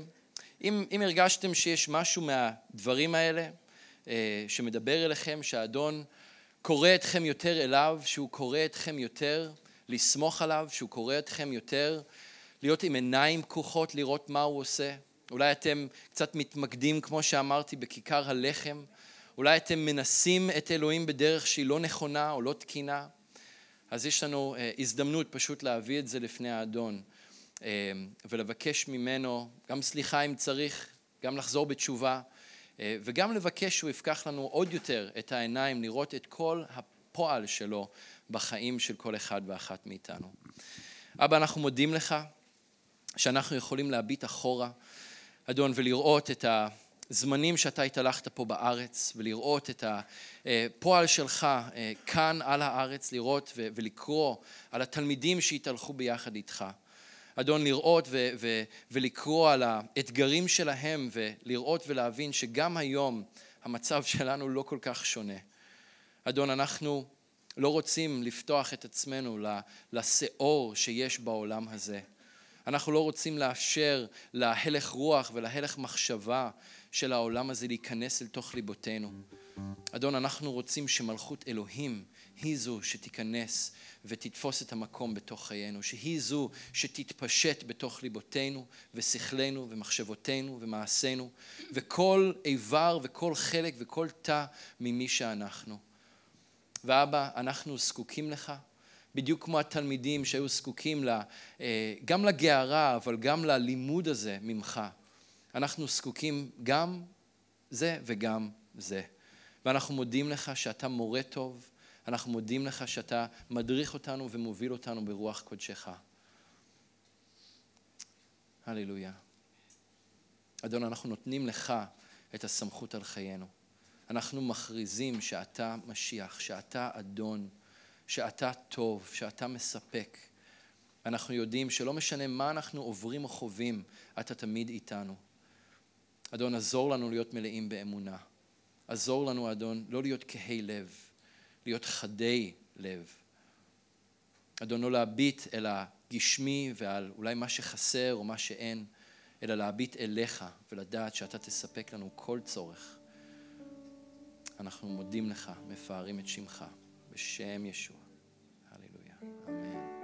אם, אם הרגשתם שיש משהו מהדברים האלה שמדבר אליכם, שהאדון קורא אתכם יותר אליו, שהוא קורא אתכם יותר לסמוך עליו, שהוא קורא אתכם יותר להיות עם עיניים פקוחות, לראות מה הוא עושה. אולי אתם קצת מתמקדים, כמו שאמרתי, בכיכר הלחם. אולי אתם מנסים את אלוהים בדרך שהיא לא נכונה או לא תקינה. אז יש לנו אה, הזדמנות פשוט להביא את זה לפני האדון. אה, ולבקש ממנו גם סליחה אם צריך, גם לחזור בתשובה, אה, וגם לבקש שהוא יפקח לנו עוד יותר את העיניים, לראות את כל הפועל שלו בחיים של כל אחד ואחת מאיתנו. אבא, אנחנו מודים לך שאנחנו יכולים להביט אחורה, אדון, ולראות את הזמנים שאתה התהלכת פה בארץ, ולראות את הפועל שלך אה, כאן על הארץ, לראות ולקרוא על התלמידים שהתהלכו ביחד איתך. אדון, לראות ו- ו- ולקרוא על האתגרים שלהם ולראות ולהבין שגם היום המצב שלנו לא כל כך שונה. אדון, אנחנו לא רוצים לפתוח את עצמנו לשאור שיש בעולם הזה. אנחנו לא רוצים לאפשר להלך רוח ולהלך מחשבה של העולם הזה להיכנס אל תוך ליבותינו. אדון, אנחנו רוצים שמלכות אלוהים היא זו שתיכנס ותתפוס את המקום בתוך חיינו, שהיא זו שתתפשט בתוך ליבותינו ושכלנו ומחשבותינו ומעשינו, וכל איבר וכל חלק וכל תא ממי שאנחנו. ואבא, אנחנו זקוקים לך, בדיוק כמו התלמידים שהיו זקוקים לה, אה, גם לגערה, אבל גם ללימוד הזה ממך. אנחנו זקוקים גם זה וגם זה. ואנחנו מודים לך שאתה מורה טוב, אנחנו מודים לך שאתה מדריך אותנו ומוביל אותנו ברוח קודשך. הללויה. אדון, אנחנו נותנים לך את הסמכות על חיינו. אנחנו מכריזים שאתה משיח, שאתה אדון, שאתה טוב, שאתה מספק. אנחנו יודעים שלא משנה מה אנחנו עוברים או חווים, אתה תמיד איתנו. אדון, עזור לנו להיות מלאים באמונה. עזור לנו, אדון, לא להיות כהי לב, להיות חדי לב. אדון, לא להביט אל הגשמי ועל אולי מה שחסר או מה שאין, אלא להביט אליך ולדעת שאתה תספק לנו כל צורך. אנחנו מודים לך, מפארים את שמך, בשם ישוע. הללויה. אמן.